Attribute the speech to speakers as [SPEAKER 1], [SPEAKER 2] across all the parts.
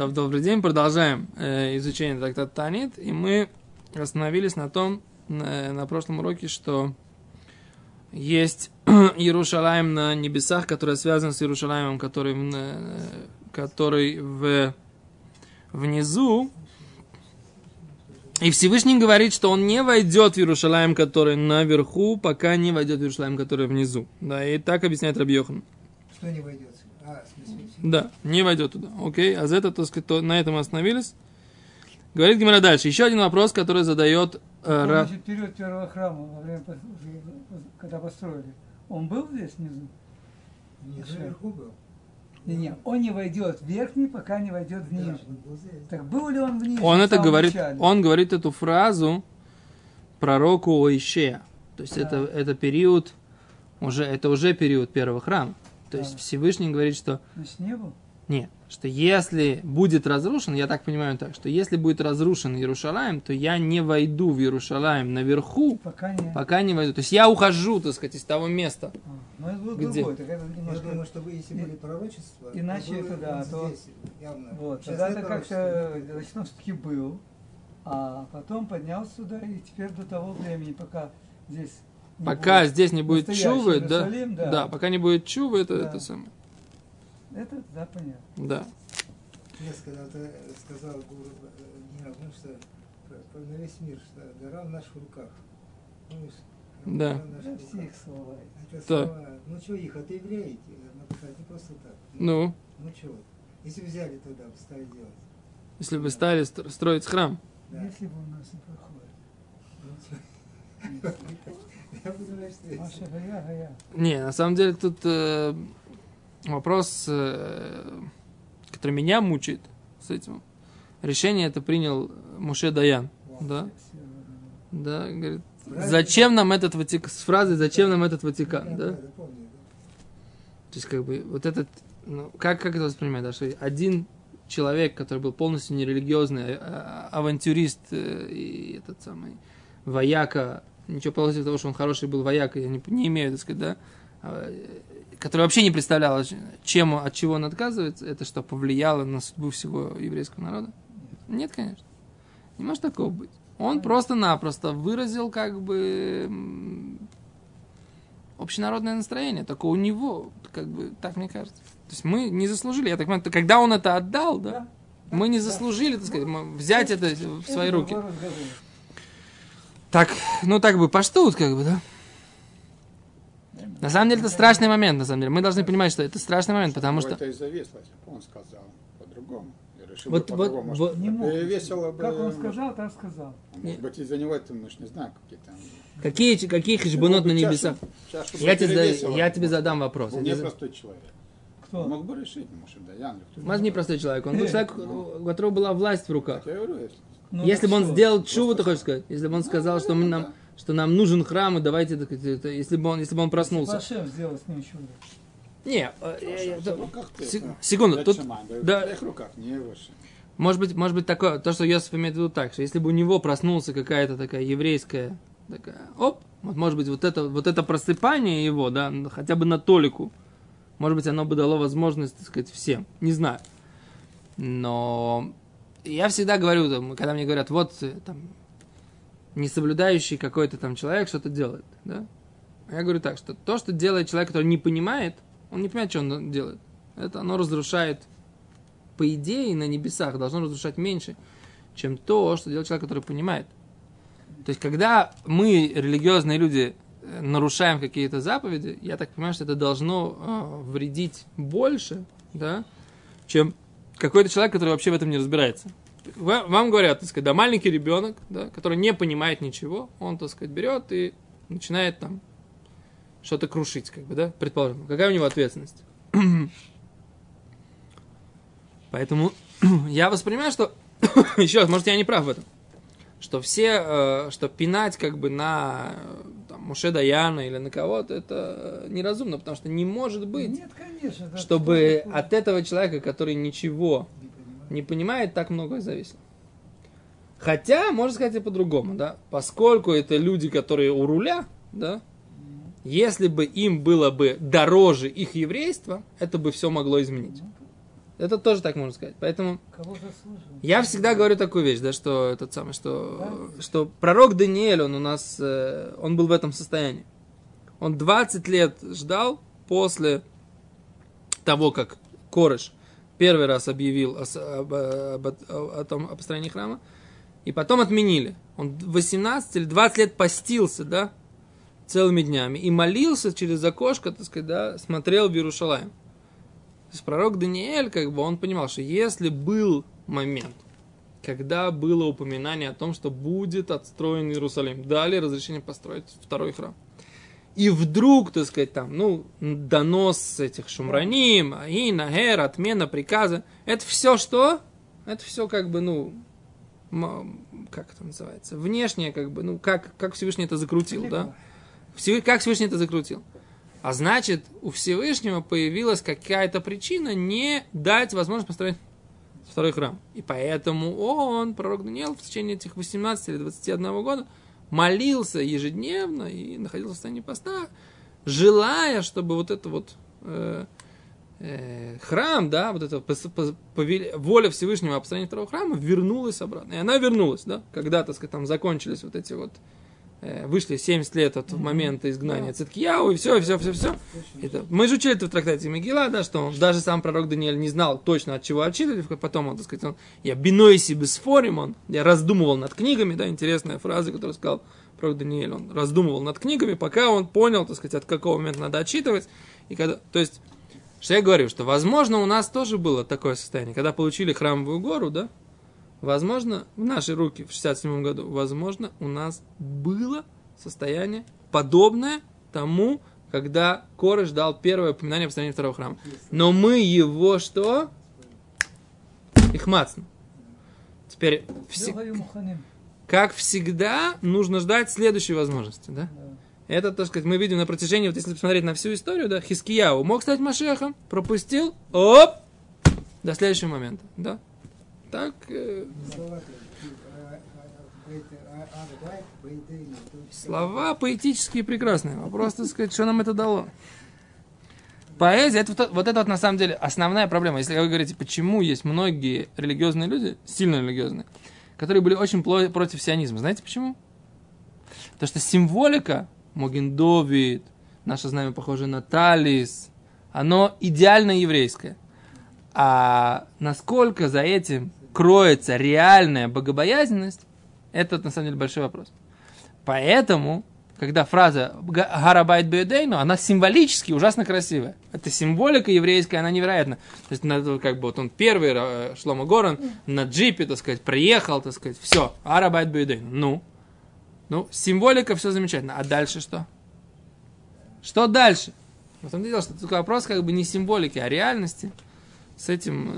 [SPEAKER 1] То, добрый день, продолжаем э, изучение трактата Танит, и мы остановились на том, на, на прошлом уроке, что есть Иерушалаем на небесах, который связан с Иерушалаемом, который, э, который в, внизу, и Всевышний говорит, что он не войдет в Иерушалаем, который наверху, пока не войдет в Иерушалаем, который внизу. Да, и так объясняет Рабьехан.
[SPEAKER 2] Что не войдет?
[SPEAKER 1] Да, не войдет туда. Окей, а за это, так сказать, то- на этом остановились. Говорит Гимара дальше. Еще один вопрос, который задает э, Ра-
[SPEAKER 3] Значит, период первого храма, во время, когда построили, он был здесь внизу? Хорошо.
[SPEAKER 2] наверху был.
[SPEAKER 3] Не, не, он не войдет в верхний, пока не войдет в нижний. Так был ли он в нижнем?
[SPEAKER 1] Он
[SPEAKER 3] в
[SPEAKER 1] это говорит,
[SPEAKER 3] начале?
[SPEAKER 1] он говорит эту фразу пророку Оишея. То есть
[SPEAKER 3] Да.
[SPEAKER 1] это, это период, уже, это уже период первого храма. То есть
[SPEAKER 3] Да.
[SPEAKER 1] Всевышний говорит, что
[SPEAKER 3] Значит, не был?
[SPEAKER 1] нет, что если будет разрушен, я так понимаю так, что если будет разрушен Иерушалаем, то я не войду в Иерушалаем наверху,
[SPEAKER 3] Пока не.
[SPEAKER 1] пока не войду. То есть я ухожу, так сказать, из того места.
[SPEAKER 3] А, Но это был
[SPEAKER 1] Где?
[SPEAKER 3] другой, так это
[SPEAKER 2] Я
[SPEAKER 3] немножко...
[SPEAKER 2] думаю, что вы, если были пророчества,
[SPEAKER 3] иначе
[SPEAKER 2] то было
[SPEAKER 3] это да,
[SPEAKER 2] вот
[SPEAKER 3] то-
[SPEAKER 2] здесь явно.
[SPEAKER 3] Вот,
[SPEAKER 2] Сейчас
[SPEAKER 3] тогда это как-то, значит, он все-таки был, а потом поднялся сюда, и теперь до того времени, пока здесь не
[SPEAKER 1] Пока
[SPEAKER 3] будет
[SPEAKER 1] здесь не будет чувы, да,
[SPEAKER 3] да.
[SPEAKER 1] да, пока не будет чувы, это,
[SPEAKER 3] Да.
[SPEAKER 1] это самое.
[SPEAKER 3] Это, да, понятно.
[SPEAKER 1] Да.
[SPEAKER 2] Я когда-то сказал Гуру Геннадьевну, что про- про- на весь мир, что гора в наших руках. Помнишь?
[SPEAKER 1] Да.
[SPEAKER 2] Гора в наших
[SPEAKER 3] Это
[SPEAKER 2] руках.
[SPEAKER 3] все их слова.
[SPEAKER 2] Это
[SPEAKER 1] Да.
[SPEAKER 2] слова. Ну что их, это евреи, сказать, не просто так.
[SPEAKER 1] Ну,
[SPEAKER 2] Ну что, если взяли туда, стали делать.
[SPEAKER 1] если бы стали стро- строить храм.
[SPEAKER 2] Да.
[SPEAKER 3] Если бы у нас не проходит.
[SPEAKER 1] Не, на самом деле тут э, вопрос, э, который меня мучает с этим. Решение это принял Муше Даян. Да, да, говорит, зачем нам этот Ватикан, с фразой «зачем нам этот Ватикан», да? То есть, как бы, вот этот, ну, как, как это воспринимать, да, что один человек, который был полностью нерелигиозный, а- а- авантюрист э, и этот самый вояка, ничего против того, что он хороший был вояка, я не, не имею, так сказать, да, а, который вообще не представлял, чем, от чего он отказывается, это что, повлияло на судьбу всего еврейского народа? Нет, конечно. Не может такого быть. Он просто-напросто выразил, как бы, общенародное настроение, только у него, как бы, так мне кажется. То есть мы не заслужили, я так понимаю, когда он это отдал, да,
[SPEAKER 3] Да.
[SPEAKER 1] мы не заслужили, так сказать, м- взять это в свои руки. Так, ну так бы поштут, как бы, да. На самом деле это страшный момент, на самом деле. Мы должны понимать, что это страшный момент, потому что...
[SPEAKER 4] Это и зависло, если бы он сказал по-другому. Я решил
[SPEAKER 1] Вот- вот-
[SPEAKER 4] по-другому.
[SPEAKER 1] вот-
[SPEAKER 4] Может,
[SPEAKER 3] Не мог.
[SPEAKER 4] весело бы...
[SPEAKER 3] Как он сказал, так сказал.
[SPEAKER 4] Может быть, из-за него это, мы ж не знаем, какие там...
[SPEAKER 1] Какие, какие хижбонот на
[SPEAKER 4] Чашу-
[SPEAKER 1] небесах?
[SPEAKER 4] чашу
[SPEAKER 1] Я тебе, задаю- я тебе задам вопрос.
[SPEAKER 4] Он
[SPEAKER 1] за-
[SPEAKER 4] непростой человек.
[SPEAKER 3] Кто?
[SPEAKER 4] Мог бы решить, может, или кто-то.
[SPEAKER 1] Маз не простой человек, он был человек, у которого была власть в руках.
[SPEAKER 4] Я говорю, если...
[SPEAKER 3] Ну,
[SPEAKER 1] Если бы он
[SPEAKER 3] что?
[SPEAKER 1] сделал чуву, ты хочешь сказать? Если бы он сказал, что, мы нам, что нам нужен храм, и давайте, так это- если бы он, если бы он проснулся.
[SPEAKER 3] Пашем сделал с ним чудо.
[SPEAKER 1] Не, э, се-
[SPEAKER 4] да.
[SPEAKER 1] секунду, тут, да.
[SPEAKER 4] В твоих руках, не выше.
[SPEAKER 1] может быть, может быть такое, то, что Йосиф имеет в виду так, что если бы у него проснулся какая-то такая еврейская, такая, оп, вот, может быть, вот это, вот это просыпание его, да, ну, хотя бы на толику, может быть, оно бы дало возможность, так сказать, всем, не знаю. Но я всегда говорю, там, когда мне говорят, вот, э, там, не соблюдающий какой-то там человек что-то делает, да, я говорю так, что то, что делает человек, который не понимает, он не понимает, что он делает. Это оно разрушает, по идее, на небесах должно разрушать меньше, чем то, что делает человек, который понимает. То есть, когда мы, религиозные люди, э, нарушаем какие-то заповеди, я так понимаю, что это должно э, вредить больше, да, чем какой-то человек, который вообще в этом не разбирается. Ва- Вам говорят, так сказать, да, маленький ребенок, да, который не понимает ничего, он, так сказать, берет и начинает там что-то крушить, как бы, да, предположим. Какая у него ответственность? Поэтому я воспринимаю, что, еще раз, может, я не прав в этом, что все, э, что пинать как бы на Муше Даяна или на кого-то, это э, неразумно, потому что не может быть,
[SPEAKER 3] Нет, конечно. да,
[SPEAKER 1] чтобы от этого человека, который ничего
[SPEAKER 2] Не понимаю.
[SPEAKER 1] не понимает, так многое зависит. Хотя, можно сказать и по-другому, да, поскольку это люди, которые у руля, да, если бы им было бы дороже их еврейство, это бы все могло изменить. Это тоже так можно сказать. Поэтому я всегда говорю такую вещь, да, что этот самый, что, что пророк Даниэль, он у нас, э, он был в этом состоянии. Он 20 лет ждал после того, как Корыш первый раз объявил о, об, об- о- о том, о построении храма, и потом отменили. Он 18 или 20 лет постился, да, целыми днями, и молился через окошко, так сказать, да, смотрел в Иерушалаем. То есть пророк Даниэль, как бы, он понимал, что если был момент, когда было упоминание о том, что будет отстроен Иерусалим, дали разрешение построить второй храм. И вдруг, так сказать, там, ну, донос этих шумраним, и нагер, отмена приказа, это все что? Это все как бы, ну, как это называется? Внешнее, как бы, ну, как, как Всевышний это закрутил, да? Всевы- как Всевышний это закрутил? А значит, у Всевышнего появилась какая-то причина не дать возможность построить второй храм. И поэтому он, пророк Даниил, в течение этих 18 или 21 года молился ежедневно и находился в состоянии поста, желая, чтобы вот это вот э, э, храм, да, вот эта воля Всевышнего о построении второго храма вернулась обратно. И она вернулась, да, когда, так сказать, там закончились вот эти вот вышли 70 лет от момента изгнания Циткияу, и все, все, все, все. Это, мы же учили это в трактате Мегила, да, что он, даже сам пророк Даниэль не знал точно, от чего отчитывать, потом он, так сказать, он, я бинойси бесфорим, он, я раздумывал над книгами, да, интересная фраза, которую сказал пророк Даниэль, он раздумывал над книгами, пока он понял, так сказать, от какого момента надо отчитывать, и когда, то есть, что я говорю, что, возможно, у нас тоже было такое состояние, когда получили храмовую гору, да, возможно, в наши руки в 67 году, возможно, у нас было состояние подобное тому, когда Корыш дал первое упоминание о построении второго храма. Но мы его что? Ихмацн. Теперь,
[SPEAKER 3] муханим.
[SPEAKER 1] как всегда, нужно ждать следующей возможности, да?
[SPEAKER 3] Да.
[SPEAKER 1] Это, так сказать, мы видим на протяжении, вот если посмотреть на всю историю, да, Хискияу мог стать Машехом, пропустил, оп, до следующего момента, да. Так, э,
[SPEAKER 2] Слова
[SPEAKER 1] поэтические прекрасные. Вопрос, так сказать, что нам это дало? Поэзия, это вот, вот это вот на самом деле основная проблема. Если вы говорите, почему есть многие религиозные люди, сильно религиозные, которые были очень против сионизма. Знаете почему? Потому что символика Могендовид, наше знамя похоже на Талис, оно идеально еврейское. А насколько за этим кроется реальная богобоязненность, это на самом деле большой вопрос. Поэтому, когда фраза «Га- «Гарабайт беюдейну», она символически ужасно красивая. Это символика еврейская, она невероятна. То есть, как бы, вот он первый, э, Шломо Горан, на джипе, так сказать, приехал, так сказать, все, «Гарабайт беюдейну». Ну, ну, символика, все замечательно. А дальше что? Что дальше? В том дело, что такой вопрос как бы не символики, а реальности. С этим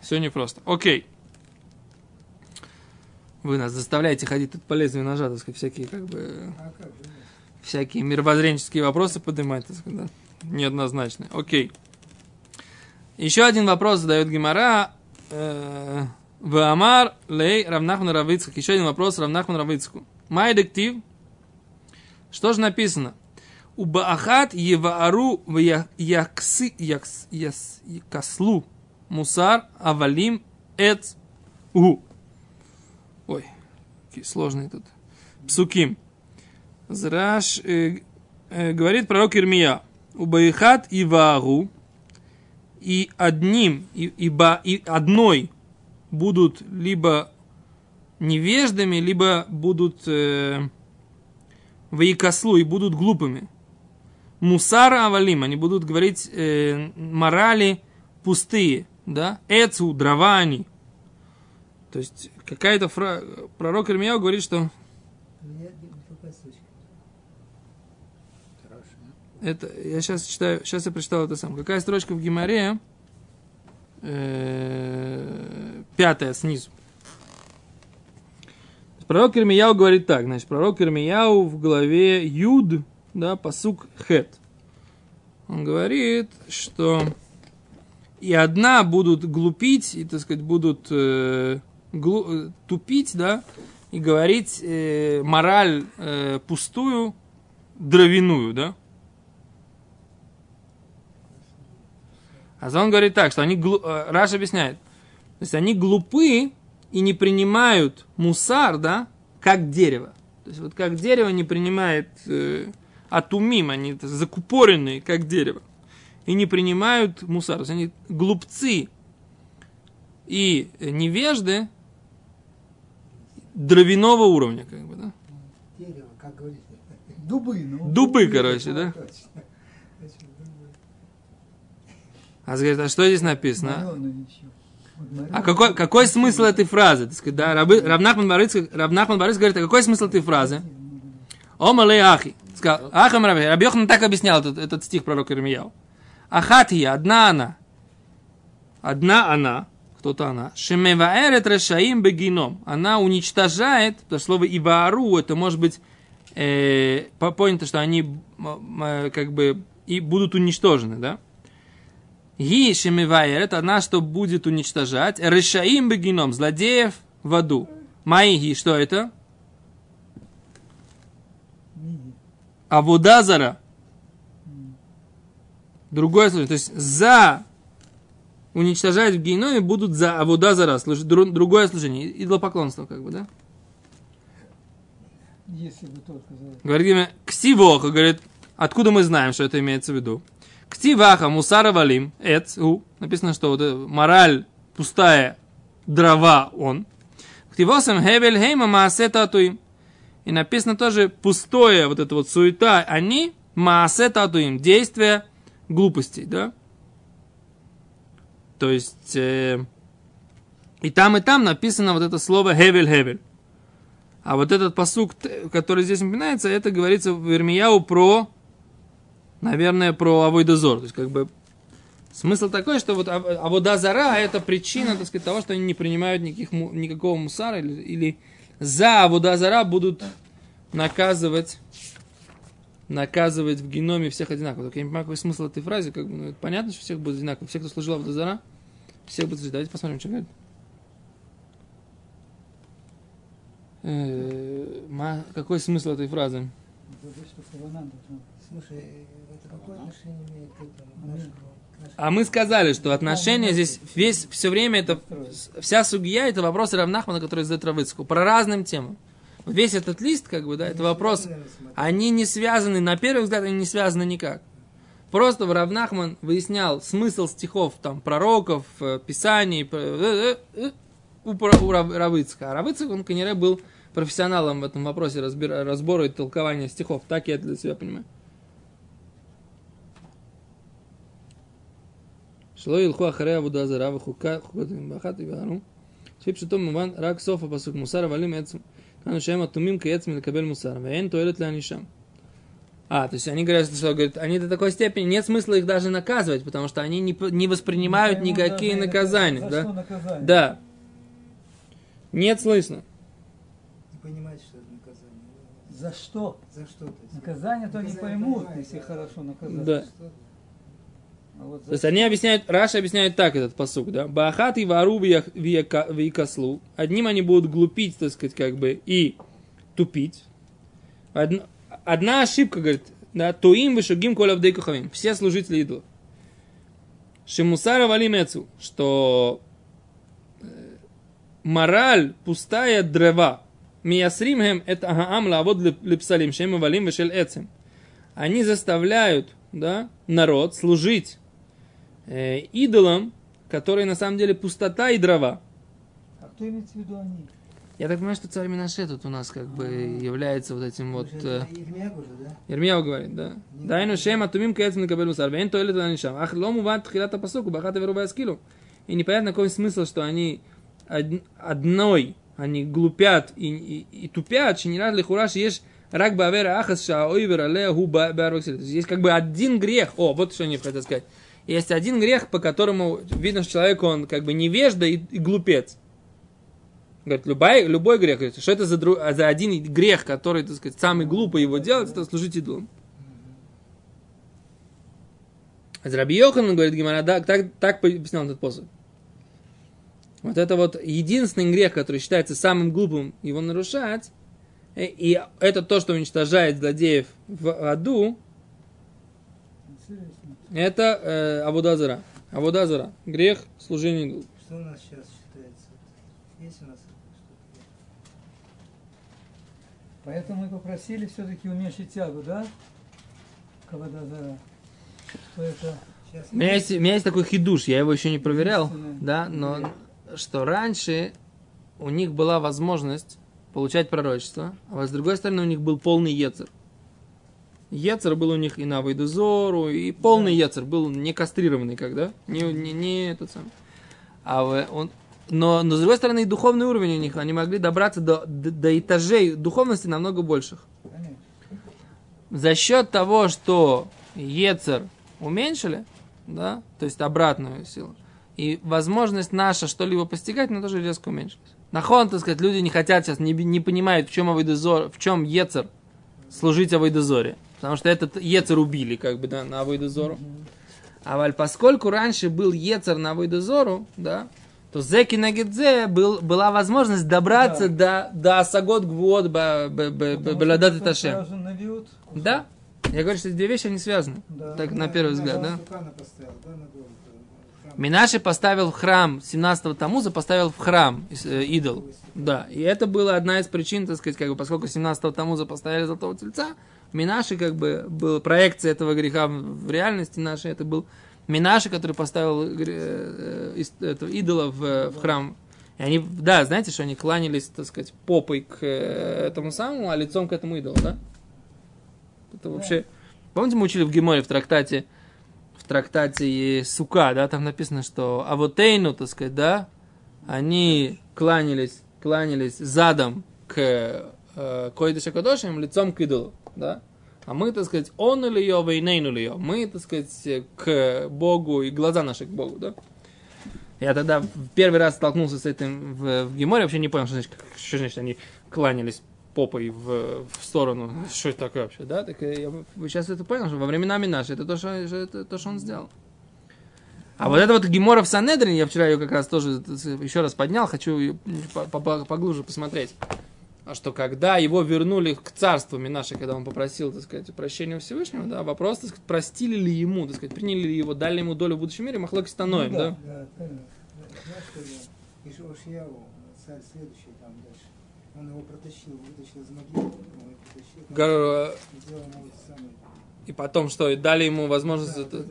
[SPEAKER 1] все непросто. Окей. Вы нас заставляете ходить тут по лезвию ножа, так сказать, всякие как бы
[SPEAKER 2] А как
[SPEAKER 1] всякие мировоззренческие вопросы поднимать, так сказать, да? неоднозначные. Окей. Еще один вопрос задает Гимара. Э, Ваамар лей Равнахман Равицкак. Еще один вопрос Равнахман Равицку. Май дектив. Что же написано? У Баахат Еваару в Яксы Якс Якаслу Мусар Авалим Эц У. Ой, какие сложные тут. Псуким. Зраш э, э, говорит пророк Ирмия. У Баихат и Ваагу и одним, и, и, ба- и одной будут либо невеждами, либо будут э, в Якослу и будут глупыми. Мусара Авалим, они будут говорить э, морали пустые, да? Эцу, дрова они. То есть какая-то фра... пророк Ирмияу говорит, что. Это, я сейчас читаю, сейчас я прочитал это сам. Какая строчка в Гимаре? Э, Пятая снизу. Пророк Ирмияу говорит так, значит, пророк Ирмияу в главе Юд, да, посук Хет. Он говорит, что и одна будут глупить, и, так сказать, будут э, глу- э, тупить, да, и говорить э, мораль э, пустую, дровяную, да. А он говорит так, что они, глу- э, Раш объясняет, то есть они глупы и не принимают мусар, да, как дерево. То есть вот как дерево не принимает э, атумим, они закупоренные, как дерево. И не принимают мусар. То есть они глупцы и невежды дровяного уровня, как бы, да.
[SPEAKER 2] Дерево, как говорится.
[SPEAKER 3] Дубы, ну.
[SPEAKER 1] Дубы, короче, да.
[SPEAKER 2] Точно. Дубы.
[SPEAKER 1] А говорит, а что здесь написано? А какой, какой смысл этой фразы? Так сказать, да, Рабы- Рабнахман Барыц, Рабнахман Барыц говорит, а какой смысл этой фразы? Омалей ахи. Сказал, ахам Раби. Йохан так объяснял этот, этот стих пророка Ирмияу. Ахатия, одна она. Одна она. Кто-то она. Шемеваэрет решаим бегином. Она уничтожает, то слово иваару, это может быть э, по- понято, что они м, как бы и будут уничтожены, да? Ги шемивайер, это она, что будет уничтожать. Решаим бегином, злодеев в аду. Майги, что это?
[SPEAKER 3] Миги.
[SPEAKER 1] Другое слово. То есть за уничтожать в геноме будут за Авудазара, служ- дру- другое служение. Идолопоклонство, как бы, да?
[SPEAKER 3] Если бы только за...
[SPEAKER 1] Говорит Ксивоха, говорит, откуда мы знаем, что это имеется в виду? Ксиваха мусара валим, эц, у. Написано, что вот, э, мораль пустая, дрова он. כתיב התם הבל המה מעשה תעתועים. И написано тоже пустое, вот это вот суета, они מעשה תעתועים, действия глупостей, да? То есть, э, и там, и там написано вот это слово הבל-הבל. А вот этот פסוק, который здесь упоминается, это говорится в Ирмияу про, наверное, про עבודה זרה. То есть, как бы, смысл такой, что вот Ав- Аводазара – это причина, так сказать, того, что они не принимают никаких, никакого мусара, или, или за Аводазара будут наказывать, наказывать в геноме всех одинаково. Только я не понимаю, какой смысл этой фразы. Как бы, ну, понятно, что всех будет одинаково. Все, кто служил Аводазара, всех будут служить. Давайте посмотрим, что говорит. Э, Какой смысл этой фразы? А мы сказали, что отношения здесь весь все время это вся сугия это вопросы Равнахмана, который задает Равыцку, по разным темам весь этот лист, как бы, да, они это вопрос, они не связаны, на первый взгляд, они не связаны никак. Просто в Равнахман выяснял смысл стихов, там, пророков, э, писаний, э, э, у, у Равыцка. А Равыцк, он, конечно, был профессионалом в этом вопросе разбира, разбора и толкования стихов. Так я для себя понимаю. Шло илху ахрея вудаза рава хука хукатин бахат и бару. Шипшитом муван рак софа пасук мусара валим эцум. Потому что атумим каец кабель мусар. Вейн туэлет лянишам. А, то есть они говорят, что говорят, они до такой степени, нет смысла их даже наказывать, потому что они не, не воспринимают
[SPEAKER 3] Ему
[SPEAKER 1] никакие
[SPEAKER 3] даже,
[SPEAKER 1] наказания.
[SPEAKER 3] За
[SPEAKER 1] да?
[SPEAKER 3] Что наказание?
[SPEAKER 1] Да. Нет, слышно.
[SPEAKER 2] Не понимаете, что это наказание.
[SPEAKER 3] За что?
[SPEAKER 2] За что? То? Наказание,
[SPEAKER 3] наказание то
[SPEAKER 2] они
[SPEAKER 3] поймут, если хорошо наказать.
[SPEAKER 1] Да.
[SPEAKER 3] А
[SPEAKER 1] То есть они объясняют, Раша объясняет так этот посук, да? Баахат и вару виякаслу. Одним они будут глупить, так сказать, как бы, и тупить. Одна, одна ошибка, говорит, да, то им вышагим колавдей кухавим. Все служители идолов. Шимусара валимецу, что э, мораль пустая древа. Миясримхем это агаам лавод липсалим, шем валим вешел эцем. Они заставляют, да, народ служить э, идолам, которые на самом деле пустота и дрова.
[SPEAKER 3] А кто имеет в виду они?
[SPEAKER 1] Я так понимаю, что царь Минаше тут у нас как бы а. является вот этим вот...
[SPEAKER 2] Ермияу
[SPEAKER 1] э,
[SPEAKER 2] да?
[SPEAKER 1] Ермияу говорит, да. Дайну шем атумим кецм накабель мусар, вен тоэлет анишам. Ах лому ват хилата пасуку, бахата веру скилу. И непонятно, какой смысл, что они одной, они глупят и, и, и тупят, что не рад ли хураш ешь рак бавера ахас ша ойвер алея гу баарвексил. Здесь как бы один грех. О, вот что они хотят сказать. Есть один грех, по которому видно, что человек, он как бы невежда и, и глупец. Говорит, любой, любой грех. Что это за, дру- за один грех, который, так сказать, самый глупый его делать, это служить идолам. А Раби Йохан говорит, Гимара, да, так, так объяснял этот посуд. Вот это вот единственный грех, который считается самым глупым, его нарушать, э, и это то, что уничтожает злодеев в аду. Это э, Абудазара. А вода зара. Грех, служение идолу.
[SPEAKER 2] Что у нас сейчас считается? Есть у нас что-то?
[SPEAKER 3] Поэтому мы попросили все-таки уменьшить тягу, да? Кавадазара. Что это
[SPEAKER 2] Сейчас
[SPEAKER 1] У меня есть, у меня есть такой хидуш, я его еще не проверял, да, но что раньше у них была возможность получать пророчество, а с другой стороны у них был полный ецер. Ецер был у них и на Вайдузору, и полный ецер был не кастрированный, когда, не, не, не этот самый. А он, но, но с другой стороны и духовный уровень у них, они могли добраться до, до, до этажей духовности намного больших. За счет того, что Ецер уменьшили, да, то есть обратную силу, и возможность наша что-либо постигать, она тоже резко уменьшилась. Нахон, так сказать, люди не хотят сейчас, не, не понимают, в чем Авойдозор, в чем Ецер служить Авойдозоре. Потому что этот Ецер убили, как бы, да, на Авойдозору. А валь, поскольку раньше был Ецер на Авойдозору, да, то Зеки Нагидзе был, была возможность добраться до, до Асагот Гвуот Беладат
[SPEAKER 3] навьют.
[SPEAKER 1] Да. Я говорю, что эти две вещи, они связаны.
[SPEAKER 3] Да.
[SPEAKER 1] Так, на первый взгляд, да?
[SPEAKER 2] Поставил, да, на голову. Храм.
[SPEAKER 1] Минаши поставил в храм 17-го Тамуза, поставил в храм э, идол. Да, и это была одна из причин, так сказать, как бы, поскольку 17-го Тамуза поставили золотого тельца, Минаши, как бы, был проекция этого греха в реальности нашей, это был Минаши, который поставил э, э, этого идола в, в храм. И они, да, знаете, что они кланялись, так сказать, попой к э, этому самому, а лицом к этому идолу, да? Это вообще... Помните, мы учили в Геморе в трактате, трактате Сука, да, там написано, что Авотейну, так сказать, да, они кланялись, кланялись задом к э, Койдыша Кадошим, лицом к идолу, да. А мы, так сказать, он или ее, вейнейну ли ее. Мы, так сказать, к Богу и глаза наши к Богу, да. Я тогда первый раз столкнулся с этим в, в Геморе, вообще не понял, что значит, что значит они кланялись попой в, в сторону. Что это такое вообще, да? Так я сейчас это понял, что во времена наши это то, что, что это то, что он сделал. А вот это вот Гемора в Санедрин, я вчера ее как раз тоже еще раз поднял, хочу поглубже посмотреть. А что когда его вернули к царству Минаши, когда он попросил, так сказать, прощения у Всевышнего, да, вопрос, так сказать, простили ли ему, так сказать, приняли ли его, дали ему долю в будущем мире, Махлоки становим,
[SPEAKER 3] Ну
[SPEAKER 1] да?
[SPEAKER 3] да.
[SPEAKER 2] Да, правильно. Знаешь, что я? Ишо Ошьяву, царь следующий там дальше. Он его протащил, вытащил из могилы, он его протащил. там,
[SPEAKER 1] Гор-. И потом что, и дали ему возможность...
[SPEAKER 2] Да,
[SPEAKER 1] это-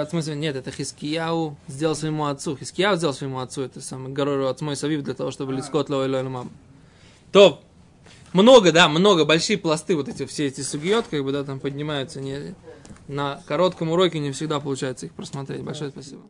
[SPEAKER 1] от смысла нет, это Хискияу сделал своему отцу. Хискияу сделал своему отцу это самое Горор от мой Савив для того, чтобы
[SPEAKER 2] А.
[SPEAKER 1] лискот лой мам. То много, да, много, большие пласты вот эти все эти сугиот, как бы, да, там поднимаются. Не, на коротком уроке не всегда получается их просмотреть. Большое спасибо.